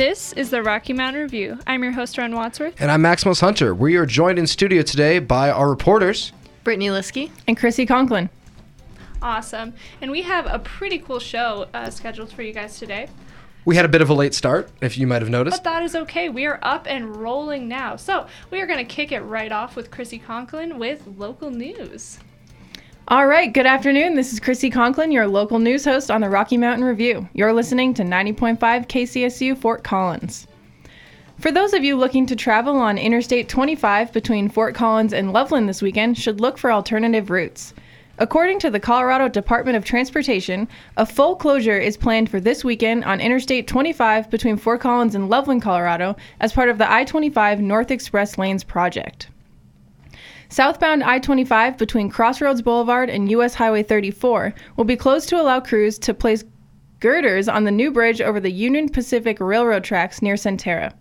This is the Rocky Mountain Review. I'm your host, Ron Wadsworth. And I'm Maximus Hunter. We are joined in studio today by our reporters, Brittany Liskey and Chrissy Conklin. Awesome. And we have a pretty cool show uh, scheduled for you guys today. We had a bit of a late start, if you might have noticed. But that is okay. We are up and rolling now. So we are going to kick it right off with Chrissy Conklin with local news. All right, good afternoon. This is Chrissy Conklin, your local news host on the Rocky Mountain Review. You're listening to 90.5 KCSU Fort Collins. For those of you looking to travel on Interstate 25 between Fort Collins and Loveland this weekend, should look for alternative routes. According to the Colorado Department of Transportation, a full closure is planned for this weekend on Interstate 25 between Fort Collins and Loveland, Colorado, as part of the I 25 North Express Lanes project. Southbound I 25 between Crossroads Boulevard and US Highway 34 will be closed to allow crews to place girders on the new bridge over the Union Pacific Railroad tracks near Centerra.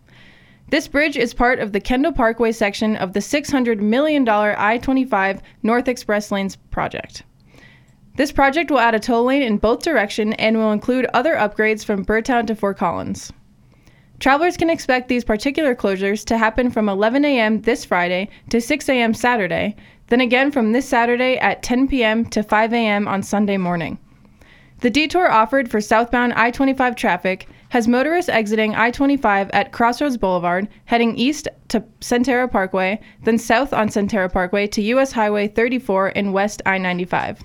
This bridge is part of the Kendall Parkway section of the $600 million I 25 North Express Lanes project. This project will add a toll lane in both directions and will include other upgrades from Berthoud to Fort Collins. Travelers can expect these particular closures to happen from 11 a.m. this Friday to 6 a.m. Saturday, then again from this Saturday at 10 p.m. to 5 a.m. on Sunday morning. The detour offered for southbound I 25 traffic has motorists exiting I 25 at Crossroads Boulevard, heading east to Centerra Parkway, then south on Centerra Parkway to US Highway 34 and west I 95.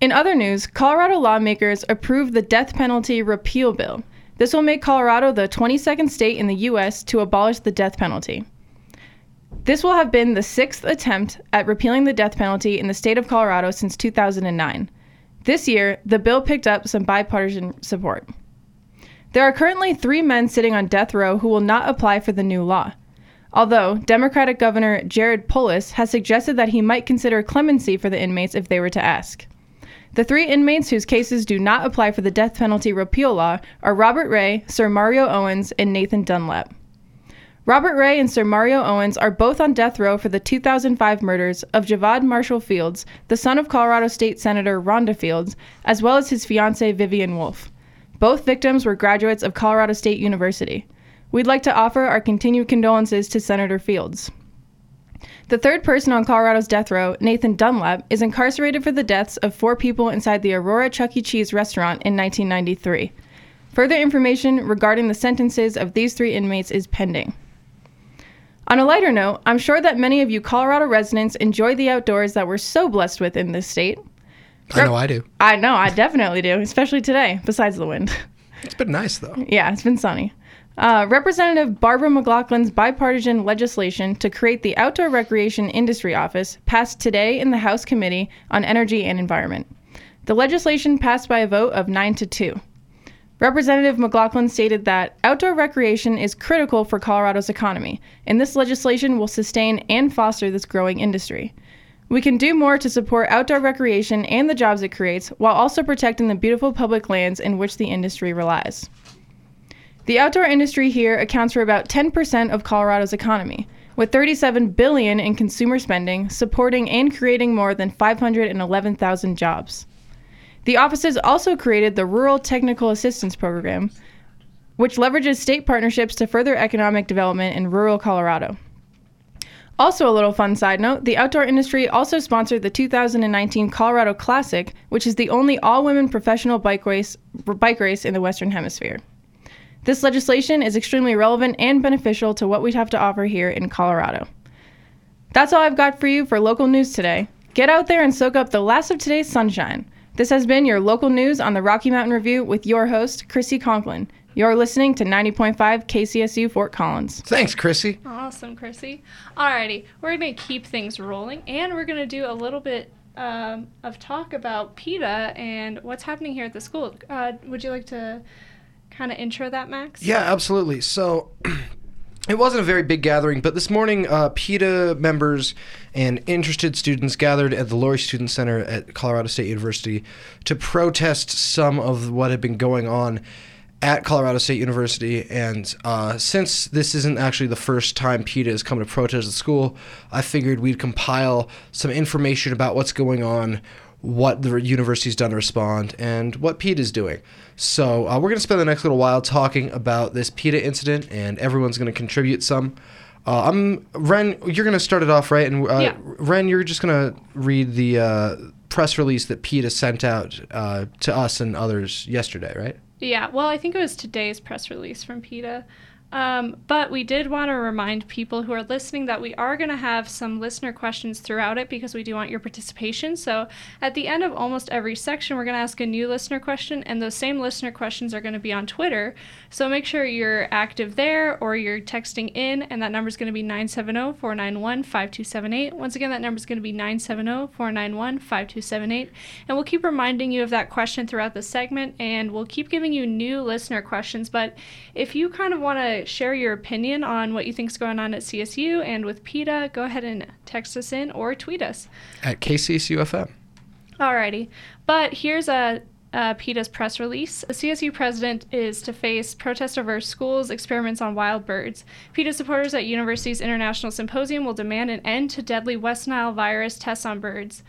In other news, Colorado lawmakers approved the death penalty repeal bill. This will make Colorado the 22nd state in the U.S. to abolish the death penalty. This will have been the sixth attempt at repealing the death penalty in the state of Colorado since 2009. This year, the bill picked up some bipartisan support. There are currently three men sitting on death row who will not apply for the new law. Although Democratic Governor Jared Polis has suggested that he might consider clemency for the inmates if they were to ask. The three inmates whose cases do not apply for the death penalty repeal law are Robert Ray, Sir Mario Owens, and Nathan Dunlap. Robert Ray and Sir Mario Owens are both on death row for the 2005 murders of Javad Marshall Fields, the son of Colorado State Senator Rhonda Fields, as well as his fiancee Vivian Wolfe. Both victims were graduates of Colorado State University. We'd like to offer our continued condolences to Senator Fields. The third person on Colorado's death row, Nathan Dunlap, is incarcerated for the deaths of four people inside the Aurora Chuck E. Cheese restaurant in 1993. Further information regarding the sentences of these three inmates is pending. On a lighter note, I'm sure that many of you Colorado residents enjoy the outdoors that we're so blessed with in this state. I know I do. I know, I definitely do, especially today, besides the wind. It's been nice, though. Yeah, it's been sunny. Uh, Representative Barbara McLachlan's bipartisan legislation to create the Outdoor Recreation Industry Office passed today in the House Committee on Energy and Environment. The legislation passed by a vote of 9 to 2. Representative McLachlan stated that outdoor recreation is critical for Colorado's economy, and this legislation will sustain and foster this growing industry. We can do more to support outdoor recreation and the jobs it creates while also protecting the beautiful public lands in which the industry relies. The outdoor industry here accounts for about 10% of Colorado's economy, with 37 billion in consumer spending, supporting and creating more than 511,000 jobs. The offices also created the Rural Technical Assistance Program, which leverages state partnerships to further economic development in rural Colorado. Also, a little fun side note the outdoor industry also sponsored the 2019 Colorado Classic, which is the only all women professional bike race, bike race in the Western Hemisphere. This legislation is extremely relevant and beneficial to what we have to offer here in Colorado. That's all I've got for you for local news today. Get out there and soak up the last of today's sunshine. This has been your local news on the Rocky Mountain Review with your host, Chrissy Conklin. You're listening to 90.5 KCSU Fort Collins. Thanks, Chrissy. Awesome, Chrissy. Alrighty, we're going to keep things rolling and we're going to do a little bit um, of talk about PETA and what's happening here at the school. Uh, would you like to kind of intro that, Max? Yeah, absolutely. So. It wasn't a very big gathering, but this morning, uh, PETA members and interested students gathered at the Lory Student Center at Colorado State University to protest some of what had been going on at Colorado State University. And uh, since this isn't actually the first time PETA has come to protest the school, I figured we'd compile some information about what's going on what the university's done to respond, and what PETA is doing. So uh, we're going to spend the next little while talking about this PETA incident, and everyone's going to contribute some. Uh, I'm Ren. You're going to start it off, right? And uh, Yeah. Ren, you're just going to read the uh, press release that PETA sent out uh, to us and others yesterday, right? Yeah, well, I think it was today's press release from PETA. Um, but we did want to remind people who are listening that we are going to have some listener questions throughout it because we do want your participation. So at the end of almost every section, we're going to ask a new listener question, and those same listener questions are going to be on Twitter. So make sure you're active there or you're texting in, and that number is going to be 970 491 5278. Once again, that number is going to be 970 491 5278. And we'll keep reminding you of that question throughout the segment, and we'll keep giving you new listener questions. But if you kind of want to share your opinion on what you think is going on at CSU and with PETA, go ahead and text us in or tweet us. At KCSUFM. Alrighty. But here's a uh, PETA's press release. The CSU president is to face protest over schools' experiments on wild birds. PETA supporters at University's International Symposium will demand an end to deadly West Nile virus tests on birds.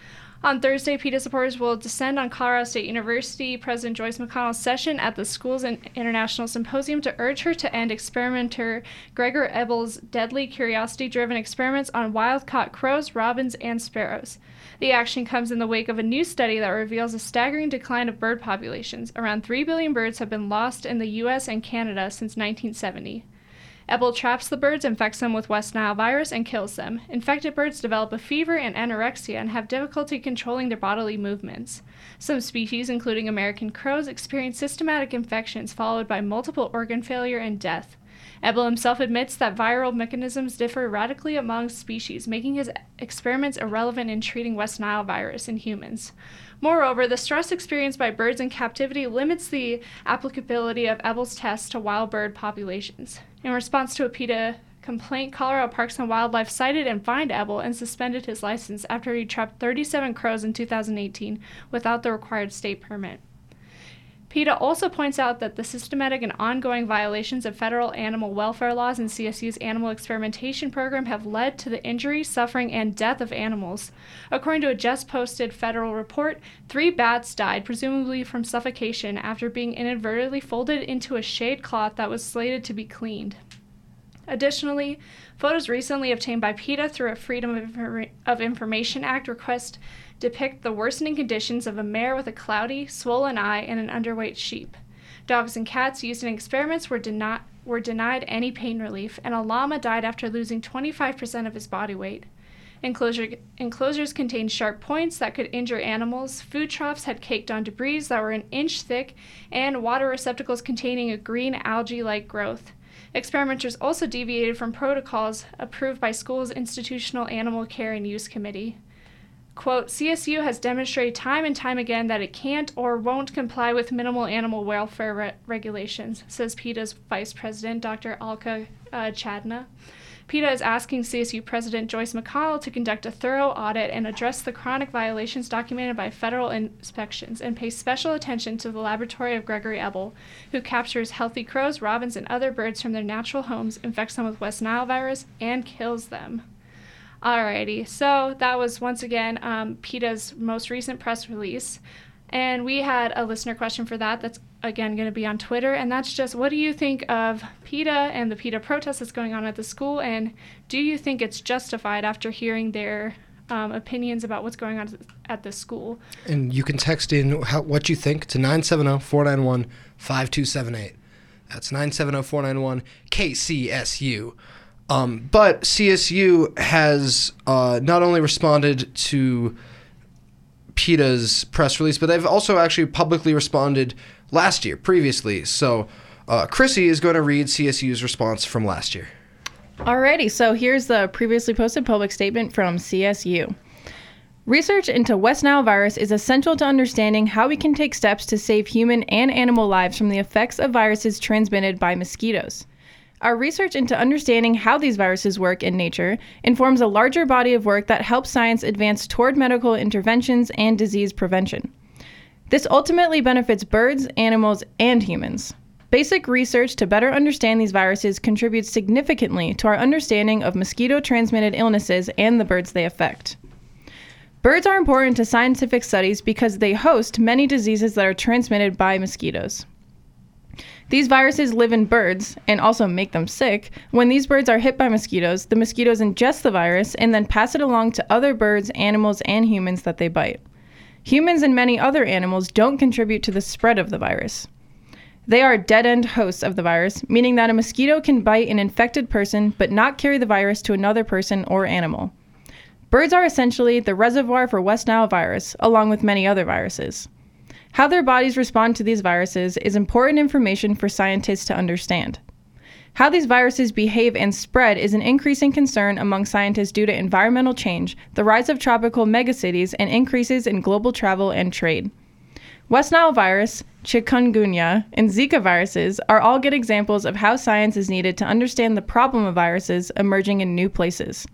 On Thursday, PETA supporters will descend on Colorado State University President Joyce McConnell's session at the school's International Symposium to urge her to end experimenter Gregor Ebel's deadly curiosity driven experiments on wild caught crows, robins, and sparrows. The action comes in the wake of a new study that reveals a staggering decline of bird populations. Around 3 billion birds have been lost in the US and Canada since 1970. Ebel traps the birds, infects them with West Nile virus, and kills them. Infected birds develop a fever and anorexia and have difficulty controlling their bodily movements. Some species, including American crows, experience systematic infections followed by multiple organ failure and death. Ebel himself admits that viral mechanisms differ radically among species, making his experiments irrelevant in treating West Nile virus in humans. Moreover, the stress experienced by birds in captivity limits the applicability of Ebel's tests to wild bird populations. In response to a PETA complaint, Colorado Parks and Wildlife cited and fined Ebel and suspended his license after he trapped 37 crows in 2018 without the required state permit. PETA also points out that the systematic and ongoing violations of federal animal welfare laws and CSU's animal experimentation program have led to the injury, suffering, and death of animals. According to a just posted federal report, three bats died, presumably from suffocation, after being inadvertently folded into a shade cloth that was slated to be cleaned. Additionally, photos recently obtained by PETA through a Freedom of, Infor- of Information Act request depict the worsening conditions of a mare with a cloudy, swollen eye and an underweight sheep. Dogs and cats used in experiments were, deni- were denied any pain relief, and a llama died after losing 25% of his body weight. Enclosure, enclosures contained sharp points that could injure animals. Food troughs had caked on debris that were an inch thick, and water receptacles containing a green algae like growth. Experimenters also deviated from protocols approved by school's Institutional Animal Care and Use Committee. Quote, CSU has demonstrated time and time again that it can't or won't comply with minimal animal welfare re- regulations, says PETA's Vice President, Dr. Alka uh, Chandna. PETA is asking CSU President Joyce McConnell to conduct a thorough audit and address the chronic violations documented by federal inspections and pay special attention to the laboratory of Gregory Ebel, who captures healthy crows, robins, and other birds from their natural homes, infects them with West Nile virus, and kills them. Alrighty, so that was once again um, PETA's most recent press release. And we had a listener question for that. That's again going to be on Twitter. And that's just what do you think of PETA and the PETA protest that's going on at the school? And do you think it's justified after hearing their um, opinions about what's going on at the school? And you can text in how, what you think to 970 491 5278. That's 970 491 KCSU. Um, but CSU has uh, not only responded to PETA's press release, but they've also actually publicly responded last year, previously. So uh, Chrissy is going to read CSU's response from last year. Alrighty, so here's the previously posted public statement from CSU. Research into West Nile virus is essential to understanding how we can take steps to save human and animal lives from the effects of viruses transmitted by mosquitoes. Our research into understanding how these viruses work in nature informs a larger body of work that helps science advance toward medical interventions and disease prevention. This ultimately benefits birds, animals, and humans. Basic research to better understand these viruses contributes significantly to our understanding of mosquito transmitted illnesses and the birds they affect. Birds are important to scientific studies because they host many diseases that are transmitted by mosquitoes. These viruses live in birds and also make them sick. When these birds are hit by mosquitoes, the mosquitoes ingest the virus and then pass it along to other birds, animals, and humans that they bite. Humans and many other animals don't contribute to the spread of the virus. They are dead end hosts of the virus, meaning that a mosquito can bite an infected person but not carry the virus to another person or animal. Birds are essentially the reservoir for West Nile virus, along with many other viruses. How their bodies respond to these viruses is important information for scientists to understand. How these viruses behave and spread is an increasing concern among scientists due to environmental change, the rise of tropical megacities, and increases in global travel and trade. West Nile virus, chikungunya, and Zika viruses are all good examples of how science is needed to understand the problem of viruses emerging in new places.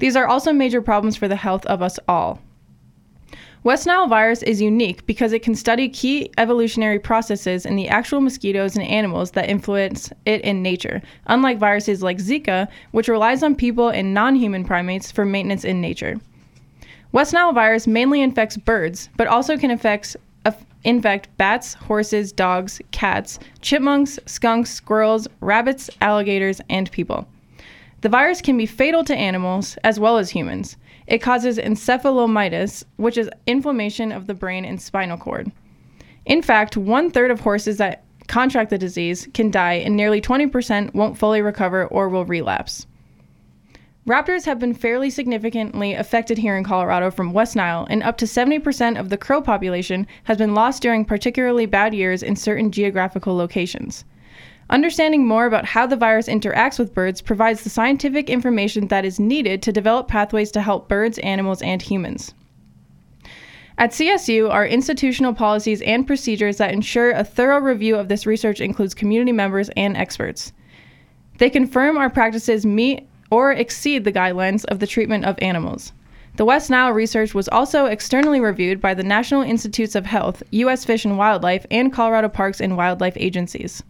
These are also major problems for the health of us all. West Nile virus is unique because it can study key evolutionary processes in the actual mosquitoes and animals that influence it in nature, unlike viruses like Zika, which relies on people and non human primates for maintenance in nature. West Nile virus mainly infects birds, but also can affect, infect bats, horses, dogs, cats, chipmunks, skunks, squirrels, rabbits, alligators, and people. The virus can be fatal to animals as well as humans. It causes encephalomyelitis, which is inflammation of the brain and spinal cord. In fact, one third of horses that contract the disease can die, and nearly 20% won't fully recover or will relapse. Raptors have been fairly significantly affected here in Colorado from West Nile, and up to 70% of the crow population has been lost during particularly bad years in certain geographical locations. Understanding more about how the virus interacts with birds provides the scientific information that is needed to develop pathways to help birds, animals, and humans. At CSU, our institutional policies and procedures that ensure a thorough review of this research includes community members and experts. They confirm our practices meet or exceed the guidelines of the treatment of animals. The West Nile research was also externally reviewed by the National Institutes of Health, U.S. Fish and Wildlife, and Colorado Parks and Wildlife agencies.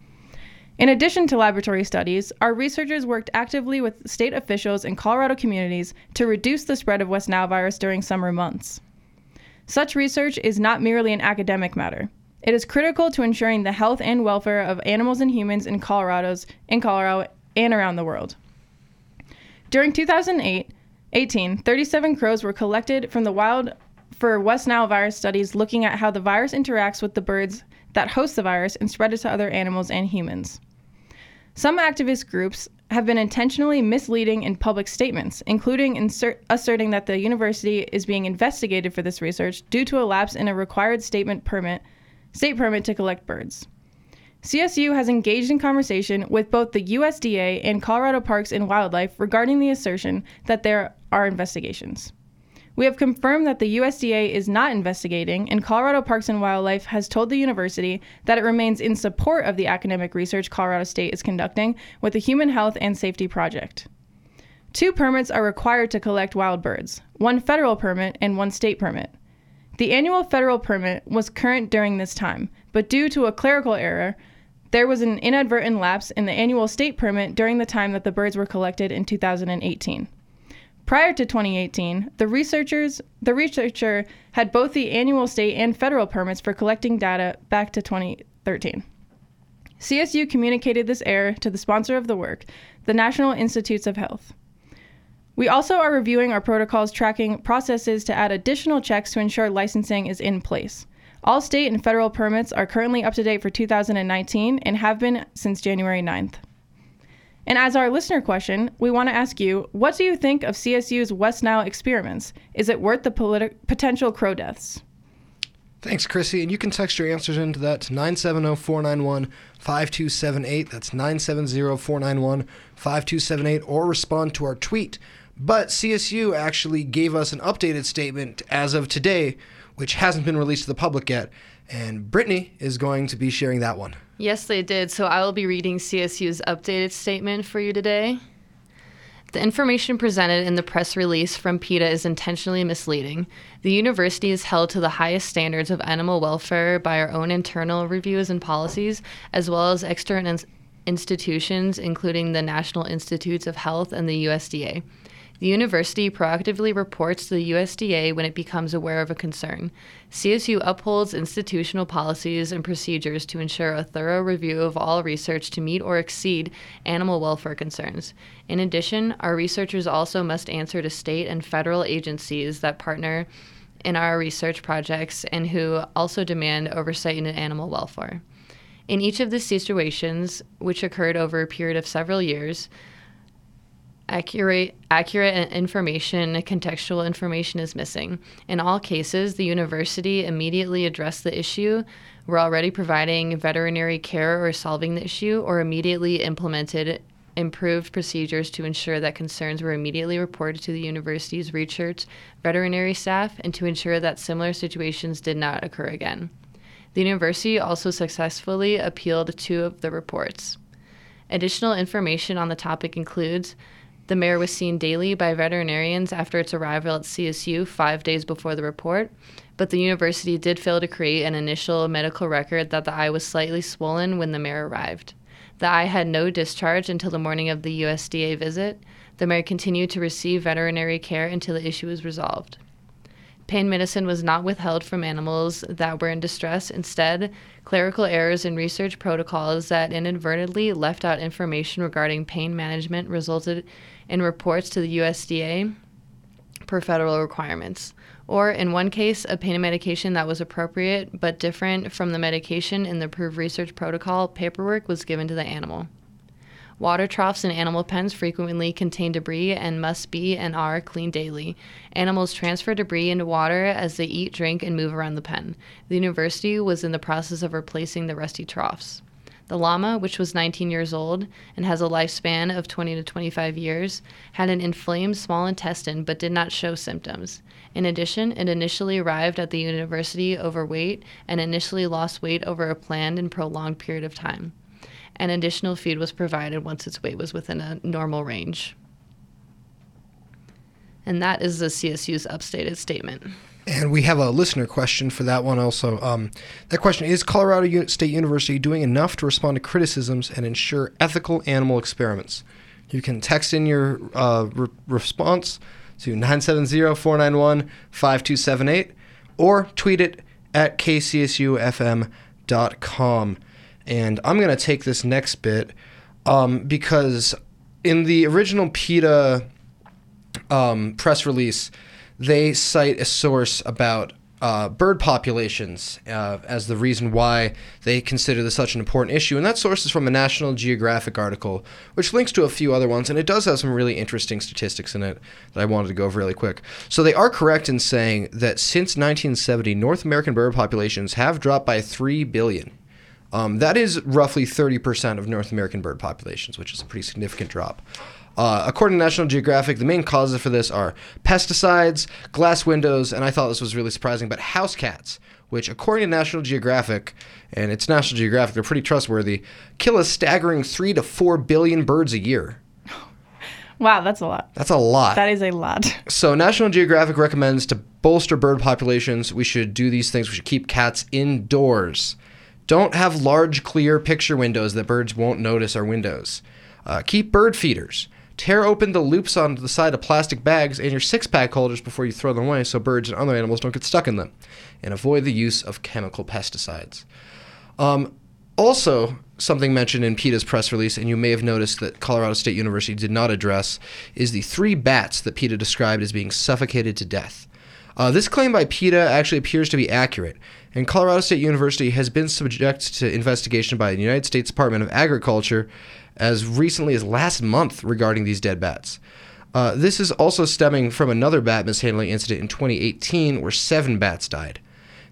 In addition to laboratory studies, our researchers worked actively with state officials and Colorado communities to reduce the spread of West Nile virus during summer months. Such research is not merely an academic matter. It is critical to ensuring the health and welfare of animals and humans in Colorado's in Colorado and around the world. During 2008, 18, 37 crows were collected from the wild for West Nile virus studies looking at how the virus interacts with the birds that host the virus and spread it to other animals and humans. Some activist groups have been intentionally misleading in public statements, including insert, asserting that the university is being investigated for this research due to a lapse in a required statement permit, state permit to collect birds. CSU has engaged in conversation with both the USDA and Colorado Parks and Wildlife regarding the assertion that there are investigations. We have confirmed that the USDA is not investigating, and Colorado Parks and Wildlife has told the university that it remains in support of the academic research Colorado State is conducting with the Human Health and Safety Project. Two permits are required to collect wild birds one federal permit and one state permit. The annual federal permit was current during this time, but due to a clerical error, there was an inadvertent lapse in the annual state permit during the time that the birds were collected in 2018. Prior to 2018, the researchers the researcher had both the annual state and federal permits for collecting data back to 2013. CSU communicated this error to the sponsor of the work, the National Institutes of Health. We also are reviewing our protocols tracking processes to add additional checks to ensure licensing is in place. All state and federal permits are currently up to date for 2019 and have been since January 9th. And as our listener question, we want to ask you what do you think of CSU's West Nile experiments? Is it worth the politi- potential crow deaths? Thanks, Chrissy. And you can text your answers into that to 970 491 5278. That's 970 491 5278, or respond to our tweet. But CSU actually gave us an updated statement as of today, which hasn't been released to the public yet. And Brittany is going to be sharing that one. Yes, they did. So I will be reading CSU's updated statement for you today. The information presented in the press release from PETA is intentionally misleading. The university is held to the highest standards of animal welfare by our own internal reviews and policies, as well as external institutions, including the National Institutes of Health and the USDA. The university proactively reports to the USDA when it becomes aware of a concern. CSU upholds institutional policies and procedures to ensure a thorough review of all research to meet or exceed animal welfare concerns. In addition, our researchers also must answer to state and federal agencies that partner in our research projects and who also demand oversight into animal welfare. In each of these situations, which occurred over a period of several years, accurate accurate information contextual information is missing. In all cases the university immediately addressed the issue. Were already providing veterinary care or solving the issue or immediately implemented improved procedures to ensure that concerns were immediately reported to the university's research veterinary staff and to ensure that similar situations did not occur again. The university also successfully appealed two of the reports. Additional information on the topic includes the mare was seen daily by veterinarians after its arrival at CSU five days before the report, but the university did fail to create an initial medical record that the eye was slightly swollen when the mare arrived. The eye had no discharge until the morning of the USDA visit. The mare continued to receive veterinary care until the issue was resolved. Pain medicine was not withheld from animals that were in distress. Instead, clerical errors in research protocols that inadvertently left out information regarding pain management resulted in reports to the USDA per federal requirements. Or, in one case, a pain medication that was appropriate but different from the medication in the approved research protocol paperwork was given to the animal. Water troughs in animal pens frequently contain debris and must be and are cleaned daily. Animals transfer debris into water as they eat, drink, and move around the pen. The university was in the process of replacing the rusty troughs. The llama, which was 19 years old and has a lifespan of 20 to 25 years, had an inflamed small intestine but did not show symptoms. In addition, it initially arrived at the university overweight and initially lost weight over a planned and prolonged period of time. An additional feed was provided once its weight was within a normal range. And that is the CSU's updated statement. And we have a listener question for that one also. Um, that question is Colorado State University doing enough to respond to criticisms and ensure ethical animal experiments? You can text in your uh, re- response to 970 491 5278 or tweet it at kcsufm.com. And I'm going to take this next bit um, because in the original PETA um, press release, they cite a source about uh, bird populations uh, as the reason why they consider this such an important issue. And that source is from a National Geographic article, which links to a few other ones, and it does have some really interesting statistics in it that I wanted to go over really quick. So they are correct in saying that since 1970, North American bird populations have dropped by 3 billion. Um, that is roughly 30% of North American bird populations, which is a pretty significant drop. Uh, according to National Geographic, the main causes for this are pesticides, glass windows, and I thought this was really surprising, but house cats, which, according to National Geographic, and it's National Geographic, they're pretty trustworthy, kill a staggering 3 to 4 billion birds a year. Wow, that's a lot. That's a lot. That is a lot. So, National Geographic recommends to bolster bird populations, we should do these things. We should keep cats indoors. Don't have large, clear picture windows that birds won't notice are windows. Uh, keep bird feeders. Tear open the loops on the side of plastic bags and your six pack holders before you throw them away so birds and other animals don't get stuck in them. And avoid the use of chemical pesticides. Um, also, something mentioned in PETA's press release, and you may have noticed that Colorado State University did not address, is the three bats that PETA described as being suffocated to death. Uh, this claim by PETA actually appears to be accurate, and Colorado State University has been subject to investigation by the United States Department of Agriculture as recently as last month regarding these dead bats. Uh, this is also stemming from another bat mishandling incident in 2018 where seven bats died.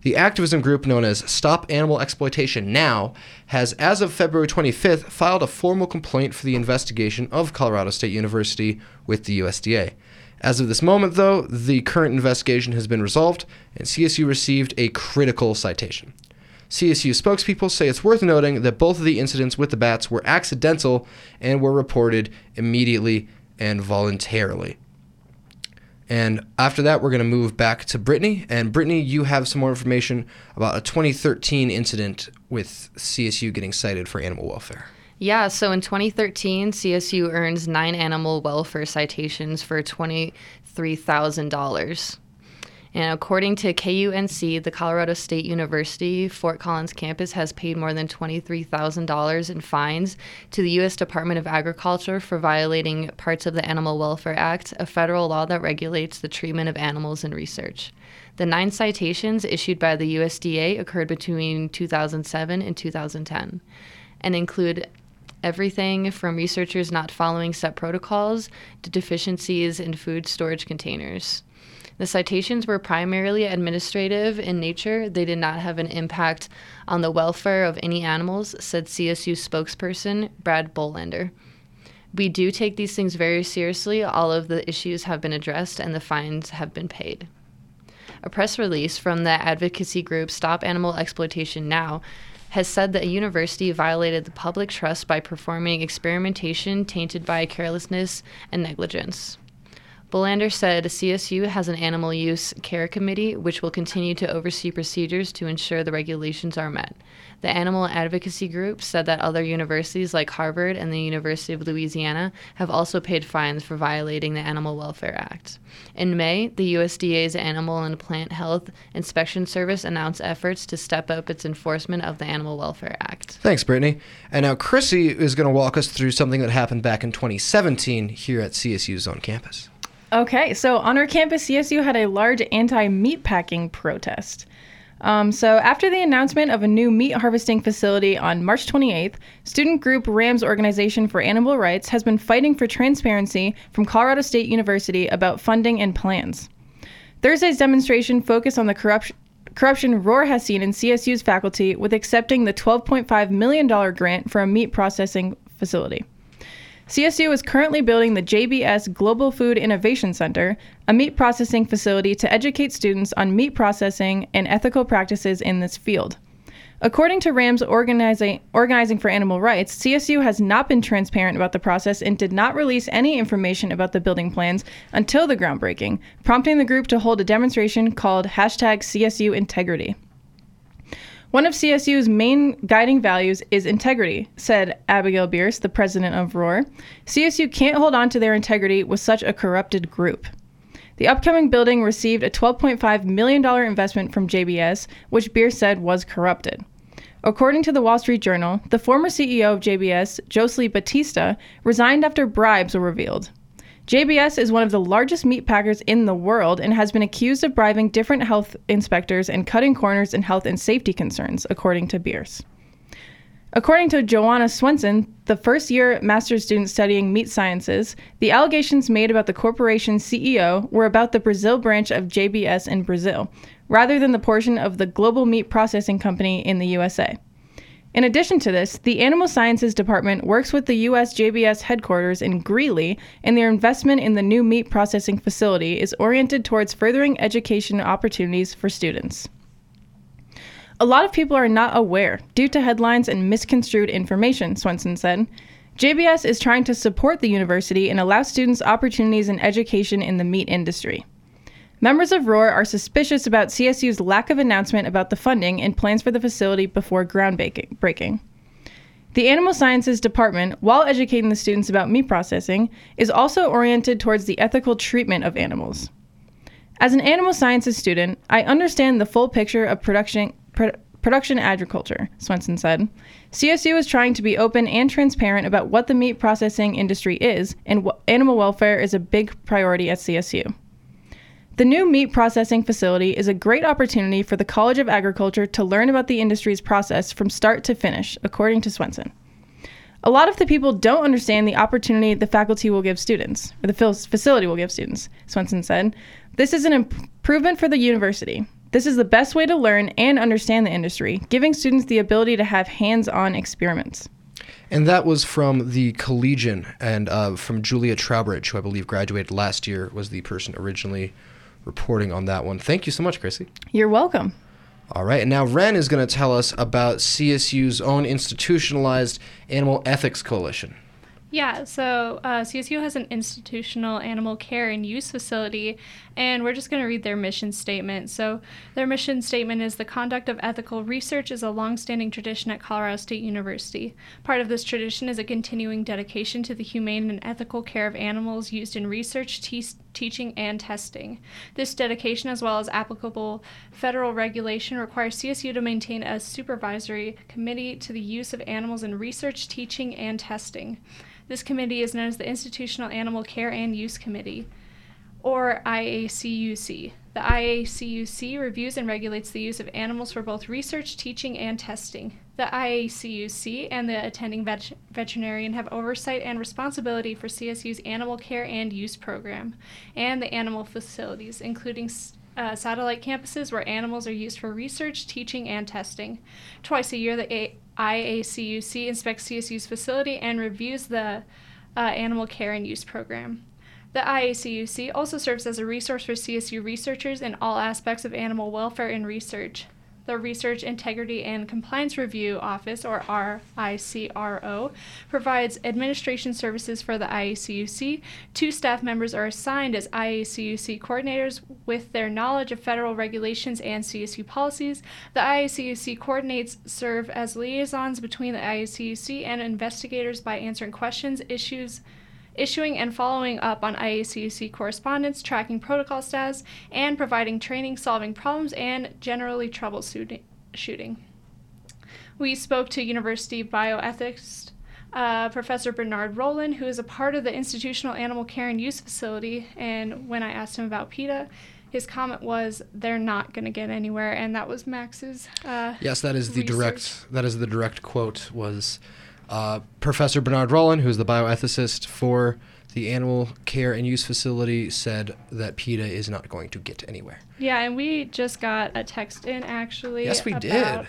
The activism group known as Stop Animal Exploitation Now has, as of February 25th, filed a formal complaint for the investigation of Colorado State University with the USDA. As of this moment, though, the current investigation has been resolved, and CSU received a critical citation. CSU spokespeople say it's worth noting that both of the incidents with the bats were accidental and were reported immediately and voluntarily. And after that, we're going to move back to Brittany. And Brittany, you have some more information about a 2013 incident with CSU getting cited for animal welfare. Yeah, so in 2013, CSU earns nine animal welfare citations for $23,000. And according to KUNC, the Colorado State University Fort Collins campus has paid more than $23,000 in fines to the U.S. Department of Agriculture for violating parts of the Animal Welfare Act, a federal law that regulates the treatment of animals in research. The nine citations issued by the USDA occurred between 2007 and 2010 and include everything from researchers not following set protocols to deficiencies in food storage containers. The citations were primarily administrative in nature. They did not have an impact on the welfare of any animals, said CSU spokesperson Brad Bohlander. We do take these things very seriously. All of the issues have been addressed and the fines have been paid. A press release from the advocacy group Stop Animal Exploitation Now has said that a university violated the public trust by performing experimentation tainted by carelessness and negligence. Bohlander said CSU has an animal use care committee which will continue to oversee procedures to ensure the regulations are met. The animal advocacy group said that other universities like Harvard and the University of Louisiana have also paid fines for violating the Animal Welfare Act. In May, the USDA's Animal and Plant Health Inspection Service announced efforts to step up its enforcement of the Animal Welfare Act. Thanks, Brittany. And now Chrissy is going to walk us through something that happened back in 2017 here at CSU's on campus. Okay, so on our campus, CSU had a large anti meatpacking protest. Um, so, after the announcement of a new meat harvesting facility on March 28th, student group RAMS Organization for Animal Rights has been fighting for transparency from Colorado State University about funding and plans. Thursday's demonstration focused on the corruption. Corruption ROAR has seen in CSU's faculty with accepting the $12.5 million grant for a meat processing facility. CSU is currently building the JBS Global Food Innovation Center, a meat processing facility to educate students on meat processing and ethical practices in this field. According to RAM's organizing, for Animal Rights, CSU has not been transparent about the process and did not release any information about the building plans until the groundbreaking, prompting the group to hold a demonstration called hashtag CSU Integrity. One of CSU's main guiding values is integrity, said Abigail Bierce, the president of ROAR. CSU can't hold on to their integrity with such a corrupted group. The upcoming building received a $12.5 million investment from JBS, which Bierce said was corrupted. According to the Wall Street Journal, the former CEO of JBS, Joesley Batista, resigned after bribes were revealed. JBS is one of the largest meat packers in the world and has been accused of bribing different health inspectors and cutting corners in health and safety concerns, according to Bierce. According to Joanna Swenson, the first year master's student studying meat sciences, the allegations made about the corporation's CEO were about the Brazil branch of JBS in Brazil, rather than the portion of the global meat processing company in the USA. In addition to this, the Animal Sciences Department works with the U.S. JBS headquarters in Greeley, and their investment in the new meat processing facility is oriented towards furthering education opportunities for students. A lot of people are not aware due to headlines and misconstrued information, Swenson said. JBS is trying to support the university and allow students opportunities in education in the meat industry. Members of Roar are suspicious about CSU's lack of announcement about the funding and plans for the facility before groundbreaking. The Animal Sciences Department, while educating the students about meat processing, is also oriented towards the ethical treatment of animals. As an animal sciences student, I understand the full picture of production, pro- production agriculture, Swenson said. CSU is trying to be open and transparent about what the meat processing industry is, and animal welfare is a big priority at CSU. The new meat processing facility is a great opportunity for the College of Agriculture to learn about the industry's process from start to finish, according to Swenson. A lot of the people don't understand the opportunity the faculty will give students, or the facility will give students, Swenson said. This is an improvement for the university. This is the best way to learn and understand the industry, giving students the ability to have hands on experiments. And that was from the Collegian and uh, from Julia Trowbridge, who I believe graduated last year, was the person originally reporting on that one. Thank you so much, Chrissy. You're welcome. All right, and now Ren is going to tell us about CSU's own institutionalized Animal Ethics Coalition. Yeah, so uh, CSU has an institutional animal care and use facility, and we're just going to read their mission statement. So, their mission statement is the conduct of ethical research is a longstanding tradition at Colorado State University. Part of this tradition is a continuing dedication to the humane and ethical care of animals used in research, te- teaching, and testing. This dedication, as well as applicable federal regulation, requires CSU to maintain a supervisory committee to the use of animals in research, teaching, and testing. This committee is known as the Institutional Animal Care and Use Committee, or IACUC. The IACUC reviews and regulates the use of animals for both research, teaching, and testing. The IACUC and the attending vet- veterinarian have oversight and responsibility for CSU's animal care and use program and the animal facilities, including uh, satellite campuses where animals are used for research, teaching, and testing. Twice a year, the a- IACUC inspects CSU's facility and reviews the uh, animal care and use program. The IACUC also serves as a resource for CSU researchers in all aspects of animal welfare and research. The Research Integrity and Compliance Review Office, or RICRO, provides administration services for the IACUC. Two staff members are assigned as IACUC coordinators with their knowledge of federal regulations and CSU policies. The IACUC coordinates serve as liaisons between the IACUC and investigators by answering questions, issues, issuing and following up on IACUC correspondence, tracking protocol status, and providing training, solving problems, and generally troubleshooting. We spoke to University bioethics uh, Professor Bernard Rollin, who is a part of the Institutional Animal Care and Use Facility, and when I asked him about PETA, his comment was they're not going to get anywhere and that was max's uh, yes that is the research. direct that is the direct quote was uh, Professor Bernard Rollin, who's the bioethicist for the animal care and use facility, said that PETA is not going to get anywhere. Yeah, and we just got a text in actually. Yes, we did.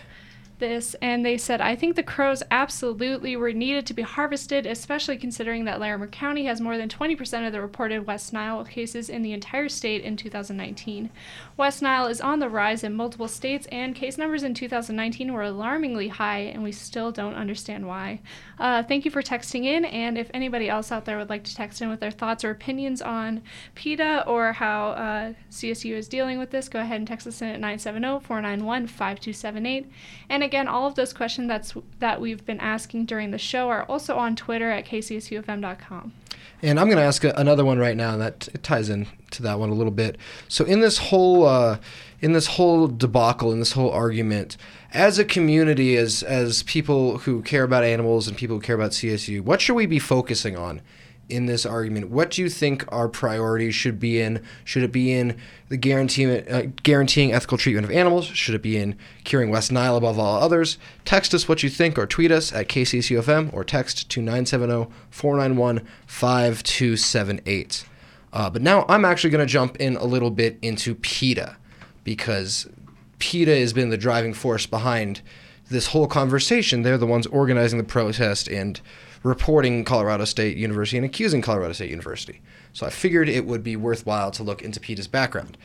This and they said, I think the crows absolutely were needed to be harvested, especially considering that Larimer County has more than 20% of the reported West Nile cases in the entire state in 2019. West Nile is on the rise in multiple states, and case numbers in 2019 were alarmingly high, and we still don't understand why. Uh, thank you for texting in, and if anybody else out there would like to text in with their thoughts or opinions on PETA or how uh, CSU is dealing with this, go ahead and text us in at 970 491 5278. And again, all of those questions that's, that we've been asking during the show are also on Twitter at kcsufm.com. And I'm going to ask a, another one right now, and that it ties in to that one a little bit. So in this whole uh, in this whole debacle, in this whole argument, as a community, as as people who care about animals and people who care about CSU, what should we be focusing on in this argument? What do you think our priorities should be in? Should it be in the guarantee, uh, guaranteeing ethical treatment of animals? Should it be in curing West Nile above all others? Text us what you think or tweet us at KCSUFM or text to 970 491 5278. Uh, but now I'm actually going to jump in a little bit into PETA because PETA has been the driving force behind this whole conversation. They're the ones organizing the protest and reporting Colorado State University and accusing Colorado State University. So I figured it would be worthwhile to look into PETA's background.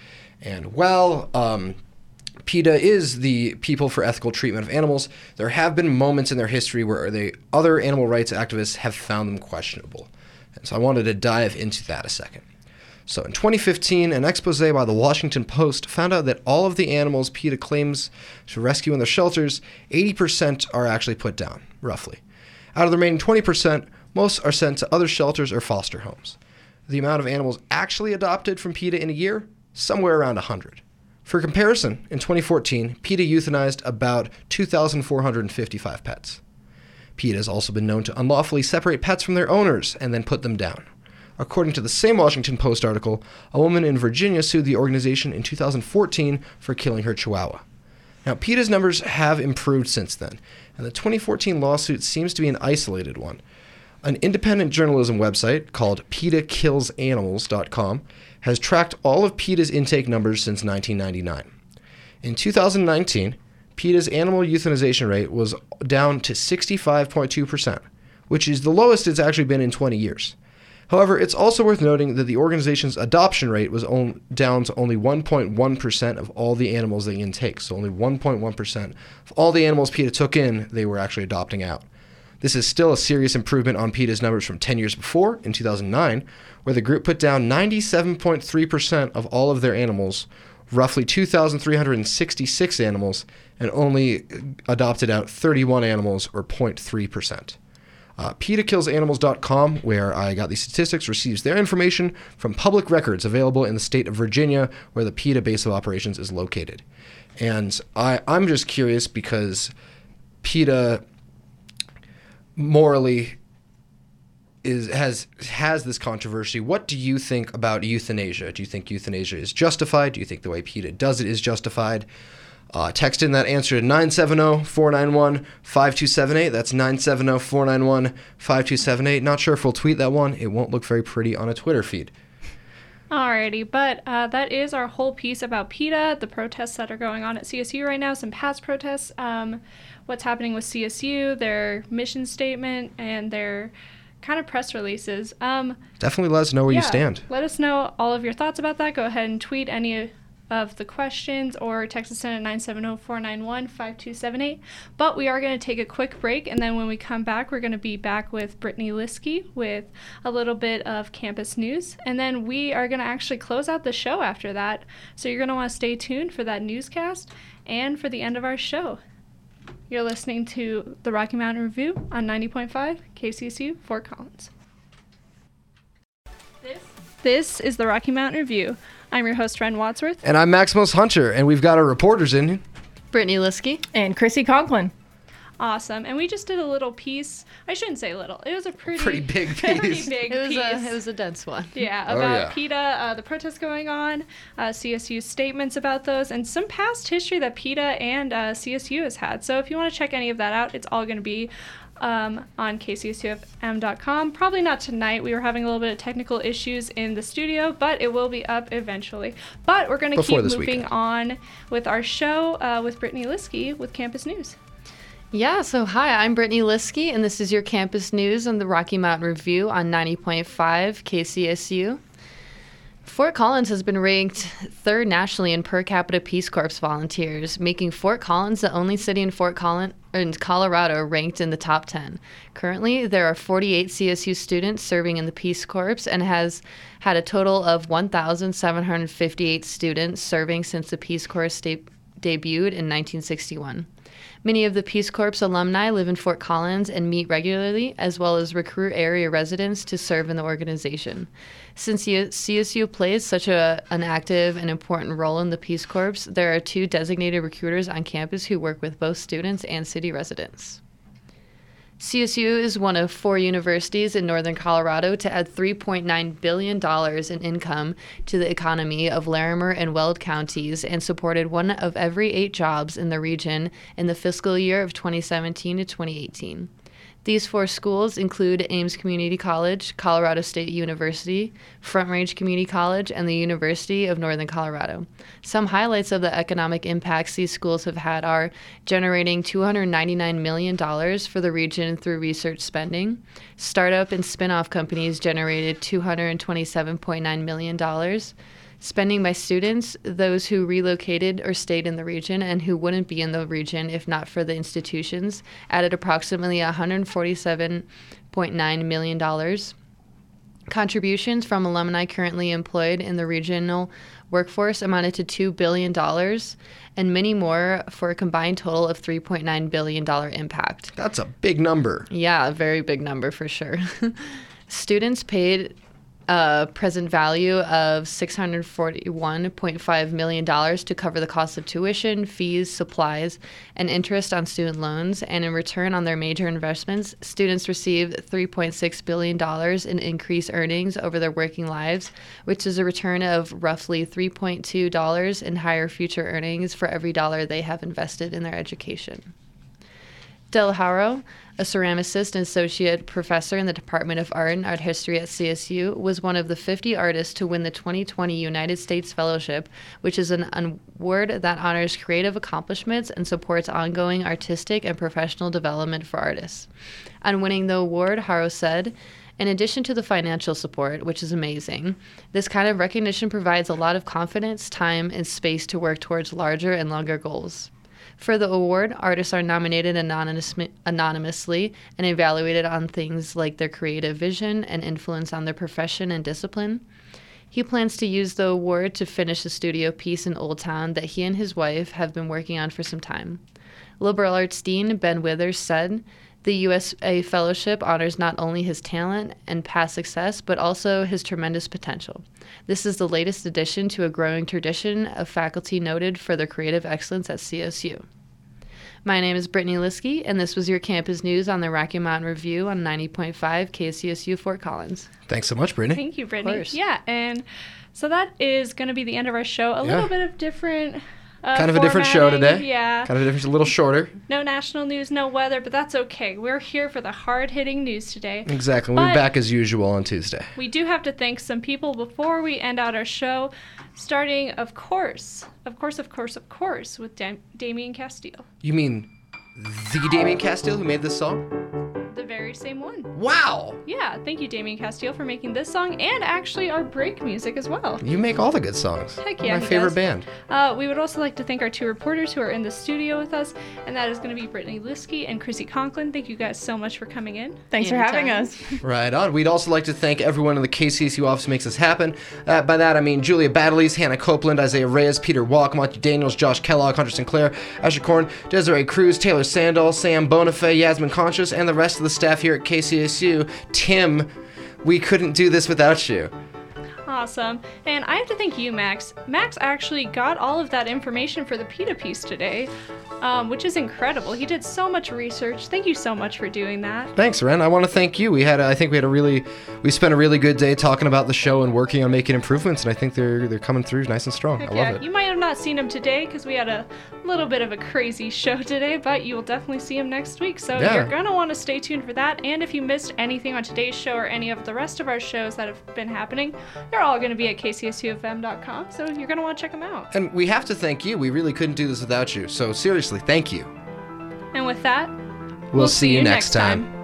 And well, um, PETA is the People for Ethical Treatment of Animals. There have been moments in their history where the other animal rights activists have found them questionable. And so I wanted to dive into that a second. So in 2015, an expose by the Washington Post found out that all of the animals PETA claims to rescue in their shelters, 80% are actually put down, roughly. Out of the remaining 20%, most are sent to other shelters or foster homes. The amount of animals actually adopted from PETA in a year? Somewhere around 100. For comparison, in 2014, PETA euthanized about 2,455 pets. PETA has also been known to unlawfully separate pets from their owners and then put them down. According to the same Washington Post article, a woman in Virginia sued the organization in 2014 for killing her chihuahua. Now, PETA's numbers have improved since then, and the 2014 lawsuit seems to be an isolated one. An independent journalism website called PETAKillsAnimals.com has tracked all of PETA's intake numbers since 1999. In 2019, PETA's animal euthanization rate was down to 65.2%, which is the lowest it's actually been in 20 years. However, it's also worth noting that the organization's adoption rate was on, down to only 1.1% of all the animals they intake. So only 1.1% of all the animals PETA took in, they were actually adopting out. This is still a serious improvement on PETA's numbers from 10 years before, in 2009, where the group put down 97.3% of all of their animals, roughly 2,366 animals, and only adopted out 31 animals, or 0.3%. Uh, PETAKillsAnimals.com, where I got these statistics, receives their information from public records available in the state of Virginia, where the PETA base of operations is located. And I, I'm just curious because PETA morally is has has this controversy. What do you think about euthanasia? Do you think euthanasia is justified? Do you think the way PETA does it is justified? Uh, text in that answer to 970 491 5278. That's 970 491 5278. Not sure if we'll tweet that one. It won't look very pretty on a Twitter feed. Alrighty, but uh, that is our whole piece about PETA, the protests that are going on at CSU right now, some past protests, um, what's happening with CSU, their mission statement, and their kind of press releases. Um, Definitely let us know where you stand. Let us know all of your thoughts about that. Go ahead and tweet any of the questions or text us in at 970-491-5278. But we are going to take a quick break, and then when we come back, we're going to be back with Brittany Liskey with a little bit of campus news. And then we are going to actually close out the show after that. So you're going to want to stay tuned for that newscast and for the end of our show. You're listening to the Rocky Mountain Review on 90.5 KCSU Fort Collins. This, this is the Rocky Mountain Review. I'm your host, Ren Wadsworth. And I'm Maximus Hunter, and we've got our reporters in. Brittany Liskey. And Chrissy Conklin. Awesome. And we just did a little piece. I shouldn't say little. It was a pretty, Pretty big pretty piece. big It was piece. a it was a dense one. yeah, Oh, about yeah. PETA, uh, the protests going on, uh, CSU statements about those, and some past history that PETA and uh, CSU has had. So if you want to check any of that out, it's all going to be um, on kcsufm.com. Probably not tonight. We were having a little bit of technical issues in the studio, but it will be up eventually. But we're going to keep moving weekend. on with our show uh, with Brittany Liskey with Campus News. Yeah, so hi, I'm Brittany Liskey, and this is your campus news on the Rocky Mountain Review on 90.5 KCSU. Fort Collins has been ranked third nationally in per capita Peace Corps volunteers, making Fort Collins the only city in Fort Collins in Colorado ranked in the top 10. Currently, there are 48 CSU students serving in the Peace Corps and has had a total of 1,758 students serving since the Peace Corps sta- debuted in 1961. Many of the Peace Corps alumni live in Fort Collins and meet regularly, as well as recruit area residents to serve in the organization. Since CSU plays such a, an active and important role in the Peace Corps, there are two designated recruiters on campus who work with both students and city residents. CSU is one of four universities in northern Colorado to add $3.9 billion in income to the economy of Larimer and Weld counties and supported one of every eight jobs in the region in the fiscal year of 2017 to 2018. These four schools include Aims Community College, Colorado State University, Front Range Community College, and the University of Northern Colorado. Some highlights of the economic impacts these schools have had are generating $299 million for the region through research spending. Startup and spin off companies generated $227.9 million. Spending by students, those who relocated or stayed in the region and who wouldn't be in the region if not for the institutions, added approximately $147.9 million. Contributions from alumni currently employed in the regional workforce amounted to $2 billion, and many more for a combined total of $3.9 billion impact. That's a big number. Yeah, a very big number for sure. Students paid a present value of $641.5 million to cover the cost of tuition, fees, supplies, and interest on student loans. And in return on their major investments, students received $3.6 billion in increased earnings over their working lives, which is a return of roughly $3.2 in higher future earnings for every dollar they have invested in their education. Del Harrow, a ceramicist and associate professor in the Department of Art and Art History at CSU, was one of the 50 artists to win the 2020 United States Fellowship, which is an award that honors creative accomplishments and supports ongoing artistic and professional development for artists. On winning the award, Harrow said, in addition to the financial support, which is amazing, this kind of recognition provides a lot of confidence, time, and space to work towards larger and longer goals. For the award, artists are nominated anonymous, anonymously and evaluated on things like their creative vision and influence on their profession and discipline. He plans to use the award to finish a studio piece in Old Town that he and his wife have been working on for some time. Liberal arts dean Ben Withers said, the USA Fellowship honors not only his talent and past success, but also his tremendous potential. This is the latest addition to a growing tradition of faculty noted for their creative excellence at CSU. My name is Brittany Liskey, and this was your campus news on the Rocky Mountain Review on 90.5 KCSU Fort Collins. Thanks so much, Brittany. Thank you, Brittany. Yeah, and so that is going to be the end of our show. A Yeah. little bit of different. Uh, Kind of a different show today. Yeah. Kind of a different, a little shorter. No national news, no weather, but that's okay. We're here for the hard hitting news today. Exactly. We'll be back as usual on Tuesday. We do have to thank some people before we end out our show, starting, of course, of course, of course, of course, with Dam- Damien Castile, You mean the Damien Castile who made this song? The very same one. Wow! Yeah, thank you, Damien Castile, for making this song and actually our break music as well. You make all the good songs. Heck yeah, My he favorite does. band. Uh, we would also like to thank our two reporters who are in the studio with us, and that is going to be Brittany Liskey and Chrissy Conklin. Thank you guys so much for coming in. Thanks for having us. Right on. We'd also like to thank everyone in the KCSU office who makes this happen. Uh, by that, I mean Julia Baddeley's, Hannah Copeland, Isaiah Reyes, Peter Walk, Monty Daniels, Josh Kellogg, Hunter Sinclair, Asher Korn, Desiree Cruz, Taylor Sandal, Sam Bonifay, Yasmin Conscious, and the rest of the staff here at KCSU. Tim, we couldn't do this without you. Awesome. And I have to thank you, Max. Max actually got all of that information for the PETA piece today, um, which is incredible. He did so much research. Thank you so much for doing that. Thanks, Ren. I want to thank you. We had, a, I think, we had a really, we spent a really good day talking about the show and working on making improvements, and I think they're they're coming through nice and strong. Heck I yeah, love it. you might have not seen him today because we had a little bit of a crazy show today, but you will definitely see him next week. So Yeah. you're gonna want to stay tuned for that. And if you missed anything on today's show or any of the rest of our shows that have been happening, they're all gonna be at kcsufm.com. So you're gonna want to check them out. And we have to thank you. We really couldn't do this without you. So seriously, thank you. And with that, We'll, see, you next time.